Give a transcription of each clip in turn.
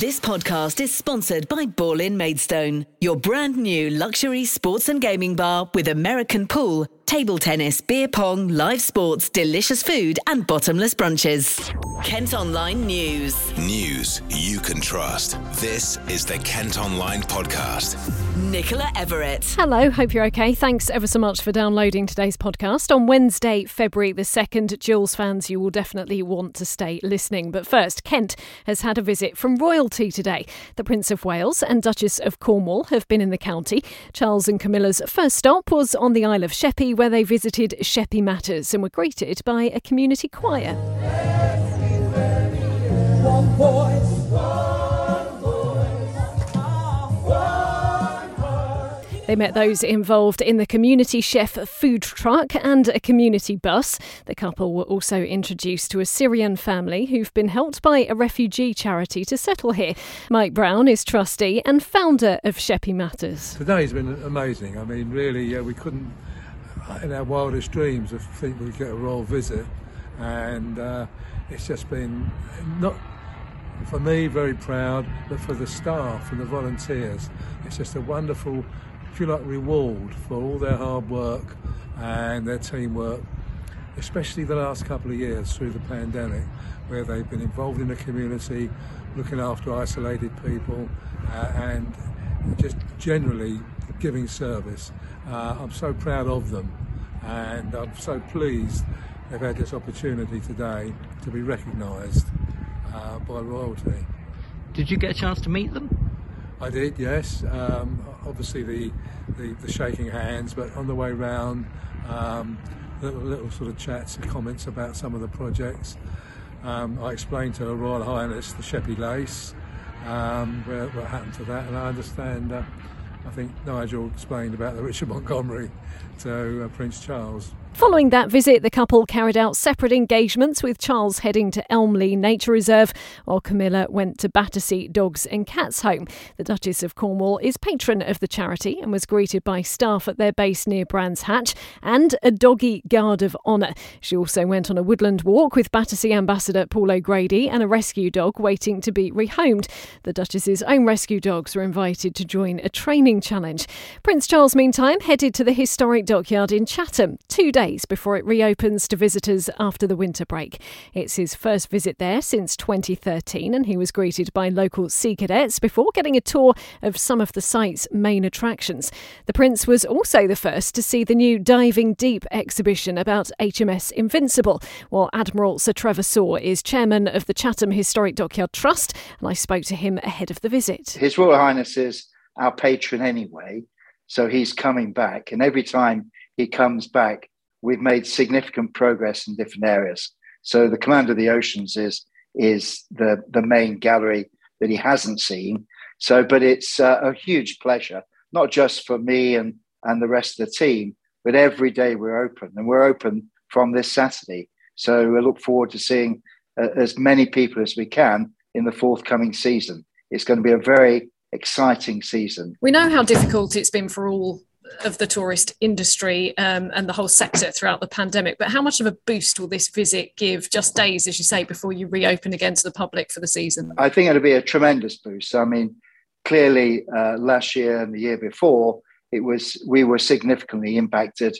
This podcast is sponsored by Ball in Maidstone, your brand new luxury sports and gaming bar with American pool, table tennis, beer pong, live sports, delicious food, and bottomless brunches. Kent Online News. News you can trust. This is the Kent Online Podcast. Nicola Everett. Hello, hope you're okay. Thanks ever so much for downloading today's podcast. On Wednesday, February the 2nd, Jules fans, you will definitely want to stay listening. But first, Kent has had a visit from royalty today. The Prince of Wales and Duchess of Cornwall have been in the county. Charles and Camilla's first stop was on the Isle of Sheppey, where they visited Sheppey Matters and were greeted by a community choir. They met those involved in the community chef food truck and a community bus. The couple were also introduced to a Syrian family who've been helped by a refugee charity to settle here. Mike Brown is trustee and founder of Sheppey Matters. Today's been amazing. I mean, really, uh, we couldn't, in our wildest dreams, have think we'd get a royal visit, and uh, it's just been not for me very proud, but for the staff and the volunteers, it's just a wonderful if you like, reward for all their hard work and their teamwork, especially the last couple of years through the pandemic, where they've been involved in the community, looking after isolated people, uh, and just generally giving service. Uh, I'm so proud of them, and I'm so pleased they've had this opportunity today to be recognised uh, by royalty. Did you get a chance to meet them? I did, yes. Um, obviously, the, the, the, shaking hands, but on the way round, um, little, little sort of chats and comments about some of the projects. Um, I explained to Her Royal Highness the Sheppey Lace, um, what happened to that, and I understand. Uh, I think Nigel explained about the Richard Montgomery to uh, Prince Charles. Following that visit, the couple carried out separate engagements with Charles heading to Elmley Nature Reserve, while Camilla went to Battersea Dogs and Cats Home. The Duchess of Cornwall is patron of the charity and was greeted by staff at their base near Brands Hatch and a doggy guard of honour. She also went on a woodland walk with Battersea Ambassador Paul O'Grady and a rescue dog waiting to be rehomed. The Duchess's own rescue dogs were invited to join a training challenge. Prince Charles, meantime, headed to the historic dockyard in Chatham two days days before it reopens to visitors after the winter break. It's his first visit there since 2013, and he was greeted by local sea cadets before getting a tour of some of the site's main attractions. The Prince was also the first to see the new Diving Deep exhibition about HMS Invincible, while Admiral Sir Trevor Soar is chairman of the Chatham Historic Dockyard Trust, and I spoke to him ahead of the visit. His Royal Highness is our patron anyway, so he's coming back, and every time he comes back, we've made significant progress in different areas. So the Commander of the Oceans is is the the main gallery that he hasn't seen. So, but it's uh, a huge pleasure, not just for me and and the rest of the team, but every day we're open, and we're open from this Saturday. So we look forward to seeing uh, as many people as we can in the forthcoming season. It's going to be a very exciting season. We know how difficult it's been for all of the tourist industry um, and the whole sector throughout the pandemic. But how much of a boost will this visit give just days, as you say, before you reopen again to the public for the season? I think it'll be a tremendous boost. I mean, clearly uh, last year and the year before, it was we were significantly impacted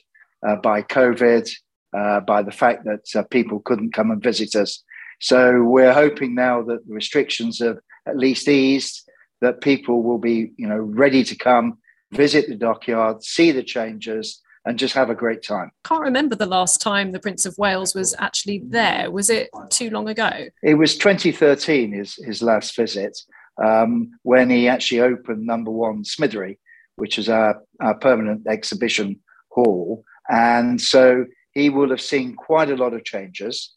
uh, by COVID, uh, by the fact that uh, people couldn't come and visit us. So we're hoping now that the restrictions have at least eased, that people will be, you know, ready to come visit the dockyard, see the changes, and just have a great time. Can't remember the last time the Prince of Wales was actually there. Was it too long ago? It was 2013, his, his last visit, um, when he actually opened number one Smithery, which is our, our permanent exhibition hall. And so he will have seen quite a lot of changes.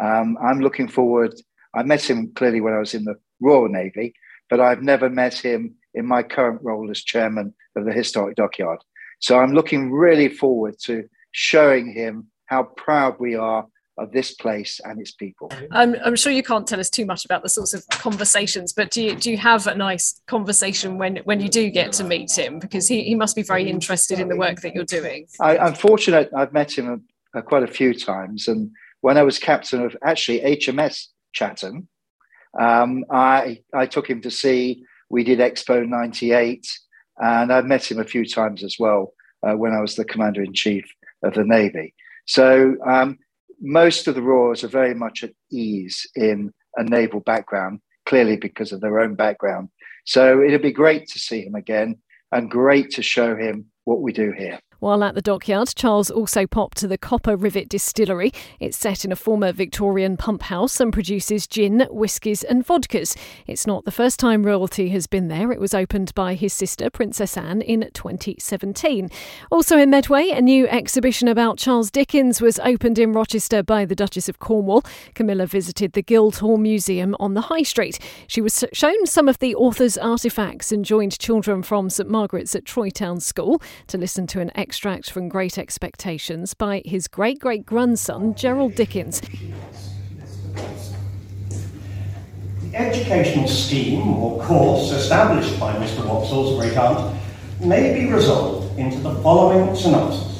Um, I'm looking forward. I met him clearly when I was in the Royal Navy, but I've never met him in my current role as chairman of the Historic Dockyard. So I'm looking really forward to showing him how proud we are of this place and its people. I'm, I'm, sure you can't tell us too much about the sorts of conversations, but do you, do you have a nice conversation when, when you do get to meet him? Because he, he must be very interested in the work that you're doing. I, am fortunate I've met him a, a, quite a few times. And when I was captain of actually HMS Chatham, Um, I I took him to see. We did Expo '98, and I've met him a few times as well uh, when I was the commander in chief of the navy. So um, most of the Royals are very much at ease in a naval background, clearly because of their own background. So it'd be great to see him again and great to show him what we do here. While at the dockyard, Charles also popped to the Copper Rivet Distillery. It's set in a former Victorian pump house and produces gin, whiskies, and vodkas. It's not the first time royalty has been there. It was opened by his sister, Princess Anne, in 2017. Also in Medway, a new exhibition about Charles Dickens was opened in Rochester by the Duchess of Cornwall. Camilla visited the Guildhall Museum on the High Street. She was shown some of the author's artefacts and joined children from St Margaret's at Troy Town School to listen to an extract from Great Expectations by his great great grandson, Gerald Dickens. The educational scheme or course established by Mr. Wopsle's great aunt may be resolved into the following synopsis.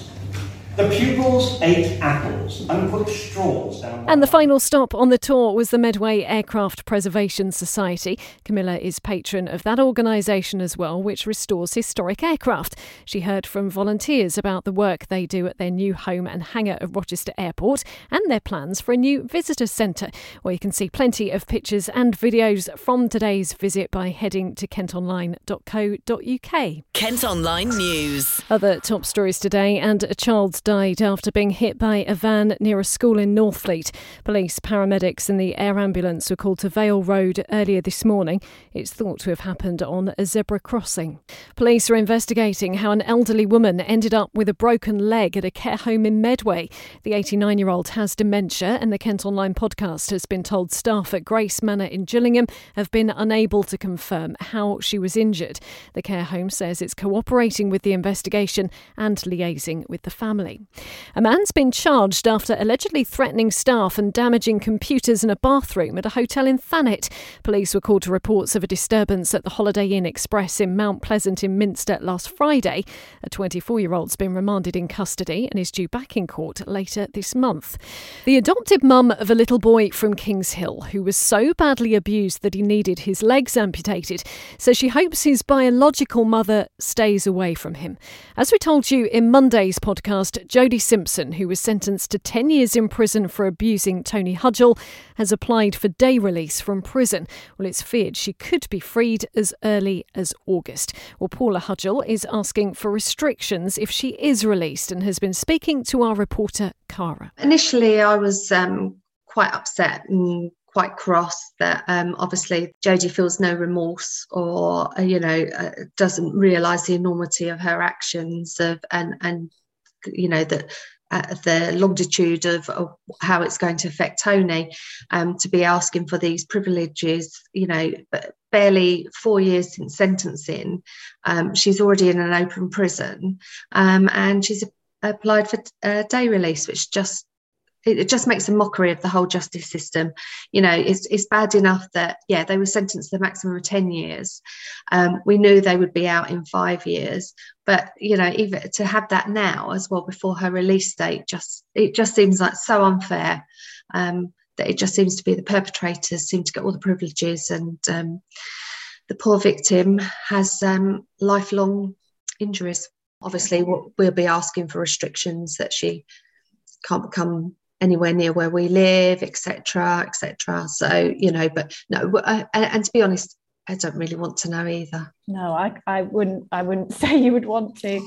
The pupils ate apples and put straws down. And the final stop on the tour was the Medway Aircraft Preservation Society. Camilla is patron of that organisation as well, which restores historic aircraft. She heard from volunteers about the work they do at their new home and hangar at Rochester Airport and their plans for a new visitor centre, where you can see plenty of pictures and videos from today's visit by heading to kentonline.co.uk. Kent Online News. Other top stories today, and a child died after being hit by a van near a school in Northfleet. Police, paramedics, and the air ambulance were called to Vale Road earlier this morning. It's thought to have happened on a zebra crossing. Police are investigating how an elderly woman ended up with a broken leg at a care home in Medway. The 89 year old has dementia, and the Kent Online podcast has been told staff at Grace Manor in Gillingham have been unable to confirm how she was injured. The care home says it's cooperating with the investigation and liaising with the family. A man's been charged after allegedly threatening staff and damaging computers in a bathroom at a hotel in Thanet. Police were called to reports of a disturbance at the Holiday Inn Express in Mount Pleasant in Minster last Friday. A 24 year old's been remanded in custody and is due back in court later this month. The adopted mum of a little boy from Kings Hill who was so badly abused that he needed his legs amputated says she hopes his biological mother stays away from him. As we told you in Monday's podcast, Jodie Simpson, who was sentenced to 10 years in prison for abusing Tony Hudgell, has applied for day release from prison. Well, it's feared she could be freed as early as August. Well, Paula Hudgell is asking for restrictions if she is released and has been speaking to our reporter, Cara. Initially, I was um, quite upset and quite cross that um, obviously Jodie feels no remorse or uh, you know uh, doesn't realise the enormity of her actions of and and you know that uh, the longitude of, of, how it's going to affect Tony um, to be asking for these privileges, you know, barely four years since sentencing, um, she's already in an open prison um, and she's applied for a day release, which just it just makes a mockery of the whole justice system. You know, it's, it's bad enough that, yeah, they were sentenced to the maximum of 10 years. Um, we knew they would be out in five years. But, you know, even to have that now as well before her release date, just it just seems like so unfair um, that it just seems to be the perpetrators seem to get all the privileges and um, the poor victim has um, lifelong injuries. Obviously, we'll be asking for restrictions that she can't become anywhere near where we live, etc., etc. So you know, but no, uh, and, to be honest, I don't really want to know either. No, I, I wouldn't. I wouldn't say you would want to.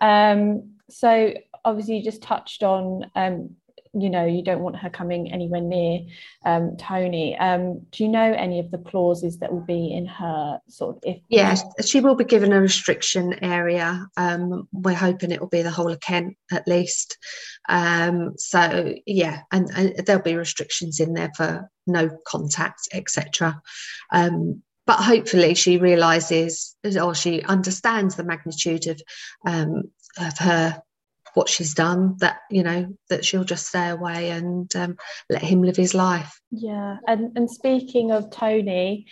Um, so obviously, you just touched on um, you know you don't want her coming anywhere near um, Tony. Um, do you know any of the clauses that will be in her sort of if? Yeah, she will be given a restriction area. Um, we're hoping it will be the whole of Kent at least. Um, so yeah, and, and, there'll be restrictions in there for no contact, etc. Um, but hopefully she realizes or she understands the magnitude of um, of her what she's done that you know that she'll just stay away and um, let him live his life yeah and and speaking of tony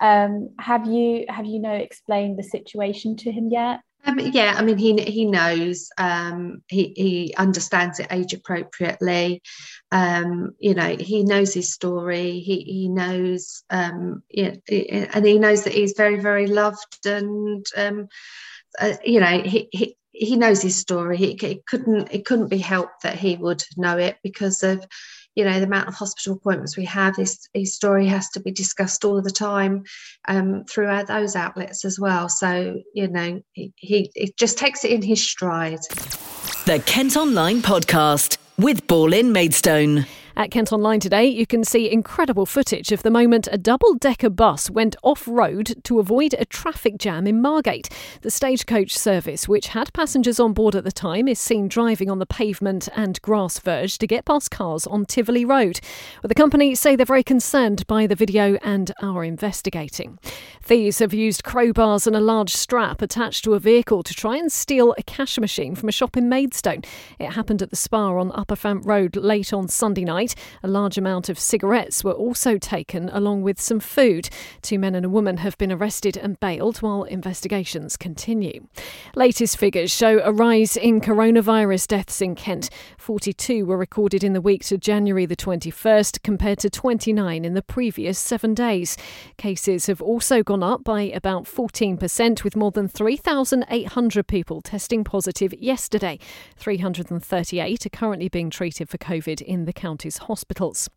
um, have you have you know explained the situation to him yet Um, yeah, I mean, he he knows, um, he he understands it age appropriately. Um, you know, he knows his story. He he knows, um, yeah, and he knows that he's very very loved, and um, uh, you know, he, he he knows his story. He, it couldn't it couldn't be helped that he would know it because of you know the amount of hospital appointments we have. His, his story has to be discussed all the time um, throughout those outlets as well. So you know he, he, he just takes it in his stride. The kent online podcast with ball in maidstone at Kent Online today, you can see incredible footage of the moment a double decker bus went off road to avoid a traffic jam in Margate. The stagecoach service, which had passengers on board at the time, is seen driving on the pavement and grass verge to get past cars on Tivoli Road. But the company say they're very concerned by the video and are investigating. Thieves have used crowbars and a large strap attached to a vehicle to try and steal a cash machine from a shop in Maidstone. It happened at the Spa on Upper Fant Road late on Sunday night night. A large amount of cigarettes were also taken, along with some food. Two men and a woman have been arrested and bailed while investigations continue. Latest figures show a rise in coronavirus deaths in Kent. 42 were recorded in the week to January the 21st, compared to 29 in the previous seven days. Cases have also gone up by about 14%, with more than 3,800 people testing positive yesterday. 338 are currently being treated for COVID in the county's hospitals.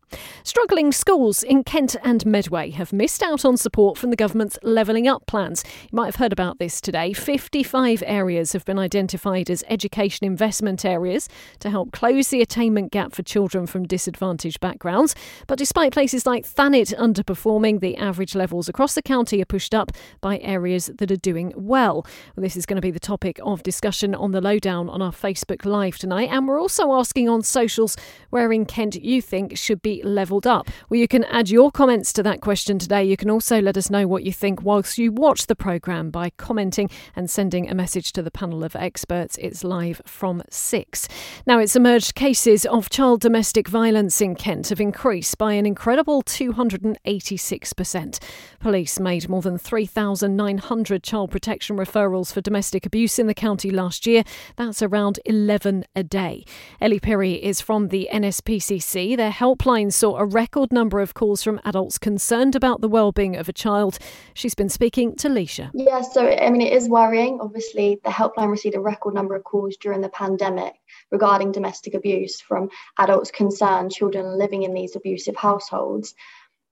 Struggling schools in Kent and Medway have missed out on support from the government's levelling up plans. You might have heard about this today. 55 areas have been identified as education investment areas to help close the attainment gap for children from disadvantaged backgrounds. But despite places like Thanet underperforming, the average levels across the county are pushed up by areas that are doing well. well this is going to be the topic of discussion on the lowdown on our Facebook Live tonight. And we're also asking on socials where in Kent you think should be levelled up? Well, you can add your comments to that question today. You can also let us know what you think whilst you watch the programme by commenting and sending a message to the panel of experts. It's live from 6. Now, it's emerged cases of child domestic violence in Kent have increased by an incredible 286%. Police made more than 3,900 child protection referrals for domestic abuse in the county last year. That's around 11 a day. Ellie Perry is from the NSPCC their helpline saw a record number of calls from adults concerned about the well-being of a child. She's been speaking to Leisha. Yeah, so I mean, it is worrying. Obviously, the helpline received a record number of calls during the pandemic regarding domestic abuse from adults concerned, children living in these abusive households.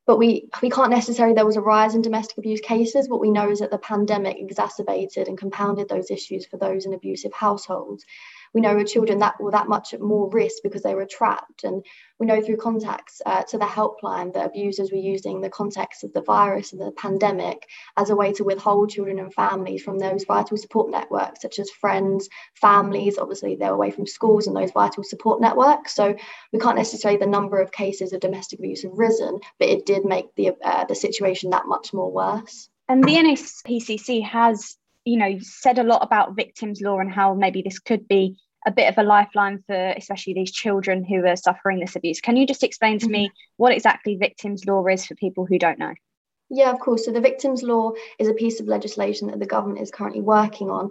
But we, we can't necessarily, there was a rise in domestic abuse cases. What we know is that the pandemic exacerbated and compounded those issues for those in abusive households we know children that were that much at more risk because they were trapped. And we know through contacts uh, to the helpline that abusers were using the context of the virus and the pandemic as a way to withhold children and families from those vital support networks, such as friends, families. Obviously, they're away from schools and those vital support networks. So we can't necessarily the number of cases of domestic abuse have risen, but it did make the uh, the situation that much more worse. And the NSPCC has you know you said a lot about victims law and how maybe this could be a bit of a lifeline for especially these children who are suffering this abuse. Can you just explain to mm-hmm. me what exactly victims law is for people who don't know? Yeah of course. So the victims law is a piece of legislation that the government is currently working on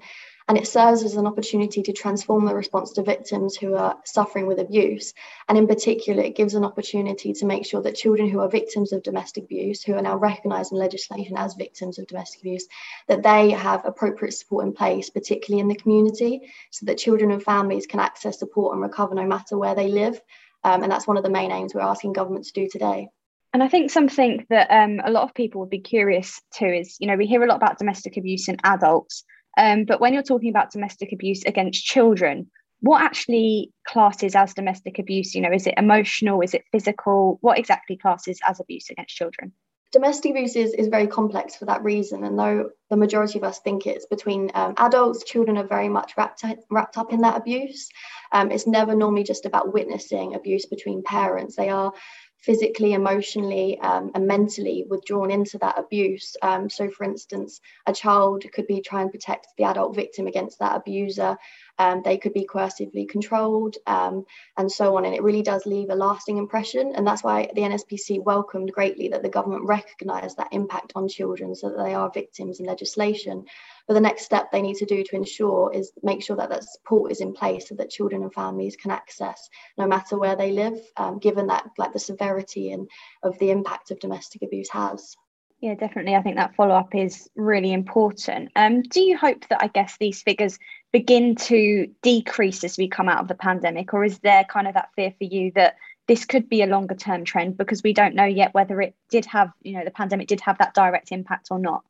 and it serves as an opportunity to transform the response to victims who are suffering with abuse. And in particular, it gives an opportunity to make sure that children who are victims of domestic abuse, who are now recognised in legislation as victims of domestic abuse, that they have appropriate support in place, particularly in the community, so that children and families can access support and recover no matter where they live. Um, and that's one of the main aims we're asking government to do today. And I think something that um, a lot of people would be curious to is, you know, we hear a lot about domestic abuse in adults, um, but when you're talking about domestic abuse against children, what actually classes as domestic abuse? You know, is it emotional? Is it physical? What exactly classes as abuse against children? Domestic abuse is, is very complex for that reason. And though the majority of us think it's between um, adults, children are very much wrapped, wrapped up in that abuse. Um, it's never normally just about witnessing abuse between parents. They are physically, emotionally, um, and mentally withdrawn into that abuse. Um, so, for instance, a child could be trying to protect the adult victim against that abuser, um, they could be coercively controlled, um, and so on. And it really does leave a lasting impression. And that's why the NSPCC welcomed greatly that the government recognised that impact on children so that they are victims in legislation. But the next step they need to do to ensure is make sure that that support is in place so that children and families can access no matter where they live, um, given that like the severity and of the impact of domestic abuse has. Yeah, definitely. I think that follow up is really important. Um, do you hope that I guess these figures begin to decrease as we come out of the pandemic, or is there kind of that fear for you that this could be a longer term trend because we don't know yet whether it did have, you know, the pandemic did have that direct impact or not?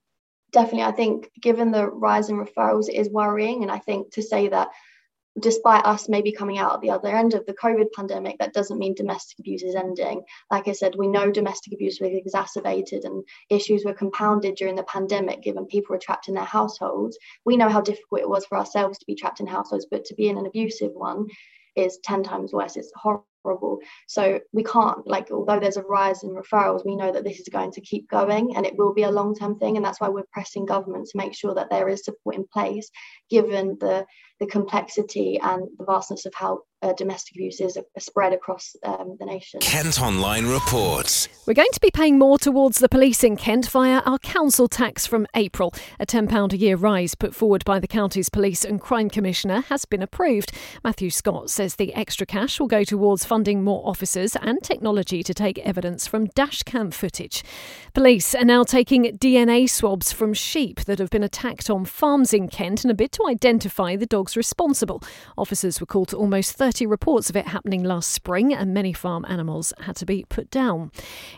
Definitely, I think given the rise in referrals, it is worrying, and I think to say that despite us maybe coming out at the other end of the COVID pandemic, that doesn't mean domestic abuse is ending. Like I said, we know domestic abuse was exacerbated and issues were compounded during the pandemic, given people were trapped in their households. We know how difficult it was for ourselves to be trapped in households, but to be in an abusive one is 10 times worse. It's horrible horrible. So we can't, like, although there's a rise in referrals, we know that this is going to keep going and it will be a long term thing. And that's why we're pressing government to make sure that there is support in place, given the, the complexity and the vastness of how uh, domestic abuse is spread across um, the nation. Kent Online reports. We're going to be paying more towards the police in Kent via our council tax from April. A £10 a year rise put forward by the county's police and crime commissioner has been approved. Matthew Scott says the extra cash will go towards funding more officers and technology to take evidence from dashcam footage. Police are now taking DNA swabs from sheep that have been attacked on farms in Kent in a bid to identify the dogs responsible. Officers were called to almost 30 30 reports of it happening last spring, and many farm animals had to be put down.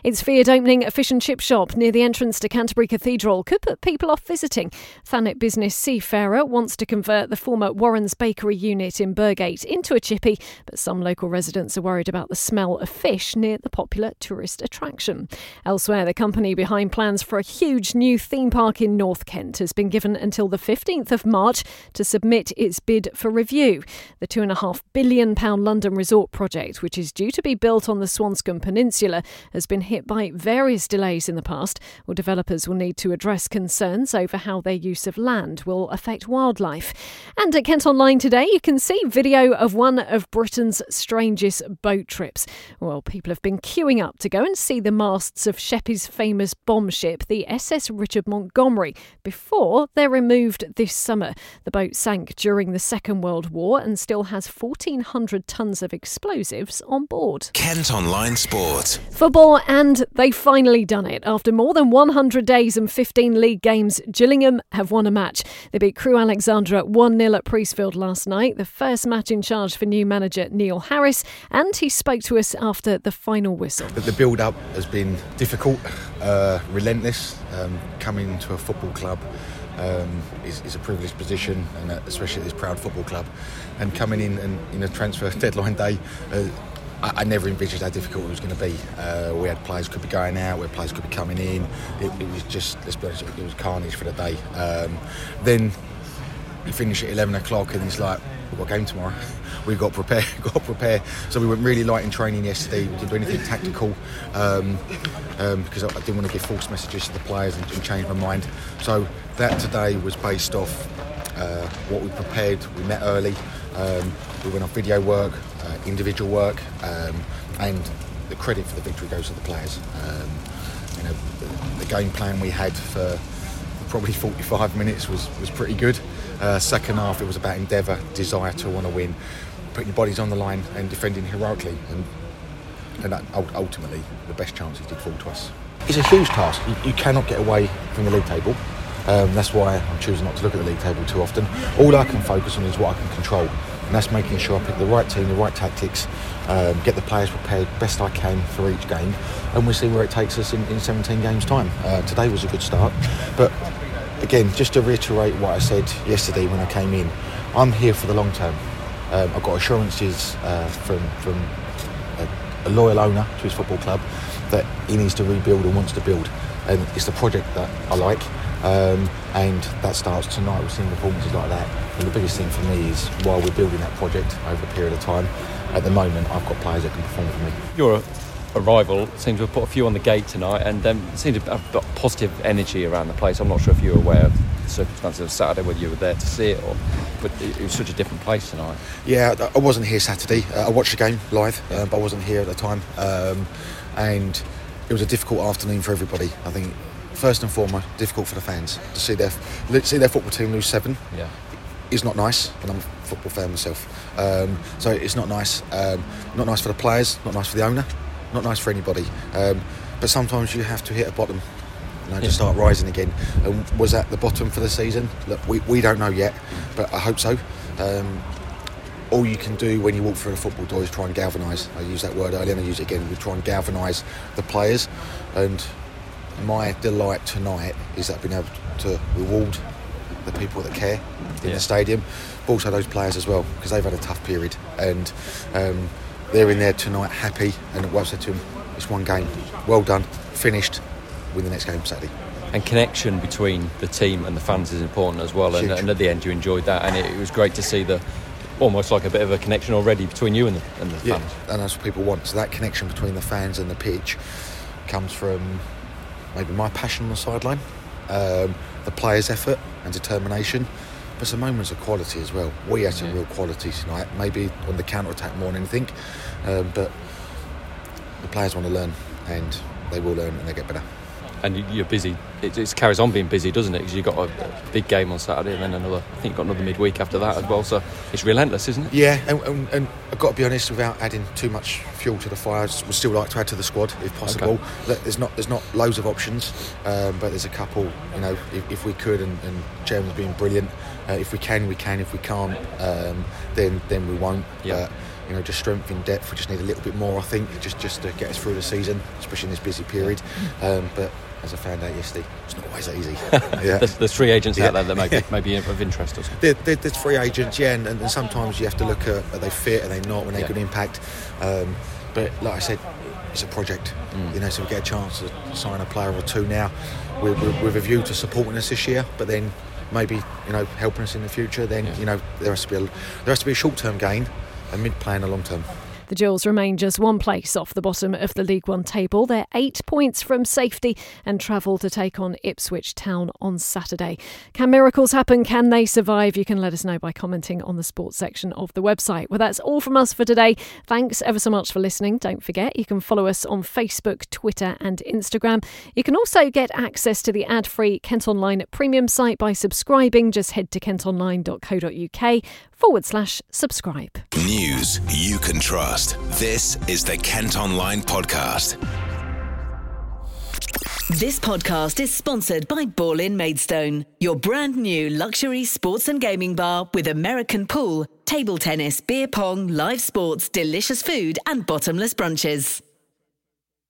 It's feared opening a fish and chip shop near the entrance to Canterbury Cathedral could put people off visiting. Thanet business Seafarer wants to convert the former Warren's Bakery unit in Burgate into a chippy, but some local residents are worried about the smell of fish near the popular tourist attraction. Elsewhere, the company behind plans for a huge new theme park in North Kent has been given until the 15th of March to submit its bid for review. The £2.5 billion billion London resort project, which is due to be built on the Swanscombe Peninsula, has been hit by various delays in the past. Well, developers will need to address concerns over how their use of land will affect wildlife. And at Kent Online today, you can see video of one of Britain's strangest boat trips. Well, people have been queuing up to go and see the masts of Sheppey's famous bomb ship, the SS Richard Montgomery, before they're removed this summer. The boat sank during the Second World War and still has 1,400 100 tonnes of explosives on board. Kent Online Sport. Football, and they've finally done it. After more than 100 days and 15 league games, Gillingham have won a match. They beat Crewe Alexandra 1 0 at Priestfield last night, the first match in charge for new manager Neil Harris, and he spoke to us after the final whistle. The build up has been difficult, uh, relentless, um, coming to a football club um, is, is, a privileged position, and uh, especially at this proud football club. And coming in and in a transfer deadline day, uh, I, I, never envisaged how difficult it was going to be. Uh, we had players could be going out, we had players could be coming in. It, it was just, let's be honest, it was carnage for the day. Um, then you finish at 11 o'clock, and it's like we've got a game tomorrow. we've got to prepare, got to prepare. So we went really light in training yesterday. We didn't do anything tactical um, um, because I, I, didn't want to give false messages to the players and, and change my mind. So that today was based off uh, what we prepared. We met early. Um, we went on video work, uh, individual work, um, and the credit for the victory goes to the players. Um, you know, the, the, game plan we had for probably 45 minutes was, was pretty good. Uh, second half, it was about endeavour, desire to want to win, putting your bodies on the line and defending heroically. And, and that, ultimately, the best chances did fall to us. It's a huge task. You, you cannot get away from the league table. Um, that's why I'm choosing not to look at the league table too often. All I can focus on is what I can control, and that's making sure I pick the right team, the right tactics, um, get the players prepared best I can for each game, and we'll see where it takes us in, in 17 games' time. Uh, today was a good start, but again, just to reiterate what I said yesterday when I came in, I'm here for the long term. Um, I've got assurances uh, from from a, a loyal owner to his football club that he needs to rebuild and wants to build, and it's the project that I like. Um, and that starts tonight. We're seeing performances like that. And the biggest thing for me is while we're building that project over a period of time, at the moment I've got players that can perform for me. You're a arrival seems to have put a few on the gate tonight and um, seemed to have got positive energy around the place. I'm not sure if you were aware of the circumstances of Saturday, whether you were there to see it, or but it, it was such a different place tonight. Yeah, I wasn't here Saturday. Uh, I watched the game live, uh, but I wasn't here at the time. Um, and it was a difficult afternoon for everybody. I think first and foremost, difficult for the fans to see their see their football team lose seven. Yeah. Is not nice, and I'm a football fan myself. Um, so it's not nice. Um, not nice for the players. Not nice for the owner. Not nice for anybody. Um, but sometimes you have to hit a bottom. and to Yeah. start rising again. And was that the bottom for the season? Look, we, we don't know yet, but I hope so. Um, all you can do when you walk through a football door is try and galvanise. I used that word earlier and I use it again. We try and galvanise the players. And my delight tonight is that I've been able to reward the people that care in Yeah. the stadium, but also those players as well, because they've had a tough period. And um, they're in there tonight happy. And I said to them, it's one game. Well done. Finished. Win the next game Saturday. And connection between the team and the fans is important as well. And, and at the end, you enjoyed that, and it, it was great to see the almost like a bit of a connection already between you and the, and the Yeah, fans. and that's what people want. So that connection between the fans and the pitch comes from maybe my passion on the sideline, um, the players' effort and determination, but some moments of quality as well. We had some Yeah. real quality tonight, maybe on the counter attack more than anything, um, but the players want to learn and they will learn and they get better. And you- you're busy. It, it carries on being busy, doesn't it? Because you've got a, big game on Saturday and then another. I think you've got another midweek after that as well. So it's relentless, isn't it? Yeah, and, and, and I've got to be honest, without adding too much fuel to the fire, I would still like to add to the squad if possible. Look, There's not there's not loads of options, um, but there's a couple. You know, if, if we could, and, and Jeremy's been brilliant. Uh, if we can, we can. If we can't, um, then then we won't. Yeah. But, you know, just strength in depth. We just need a little bit more, I think, just just to get us through the season, especially in this busy period. Um, but as I found out yesterday, it's not always easy. yeah. There's, there's three agents Yeah. out there that may be, may be of interest or something. There, there, there's free agents, yeah, and, and sometimes you have to look at are they fit, are they not, when they Yeah. can impact. Um, but like I said, it's a project, Mm. you know, so we get a chance to sign a player or two now with, with, with a view to supporting us this year, but then maybe you know helping us in the future. Then you know there has to be a, there has to be a short term gain, a mid play, and a long term. The Jewels remain just one place off the bottom of the League One table. They're eight points from safety and travel to take on Ipswich Town on Saturday. Can miracles happen? Can they survive? You can let us know by commenting on the sports section of the website. Well, that's all from us for today. Thanks ever so much for listening. Don't forget, you can follow us on Facebook, Twitter, and Instagram. You can also get access to the ad free Kent Online premium site by subscribing. Just head to kentonline.co.uk forward slash subscribe. News you can trust. This is the Kent Online Podcast. This podcast is sponsored by Ball in Maidstone, your brand new luxury sports and gaming bar with American pool, table tennis, beer pong, live sports, delicious food, and bottomless brunches.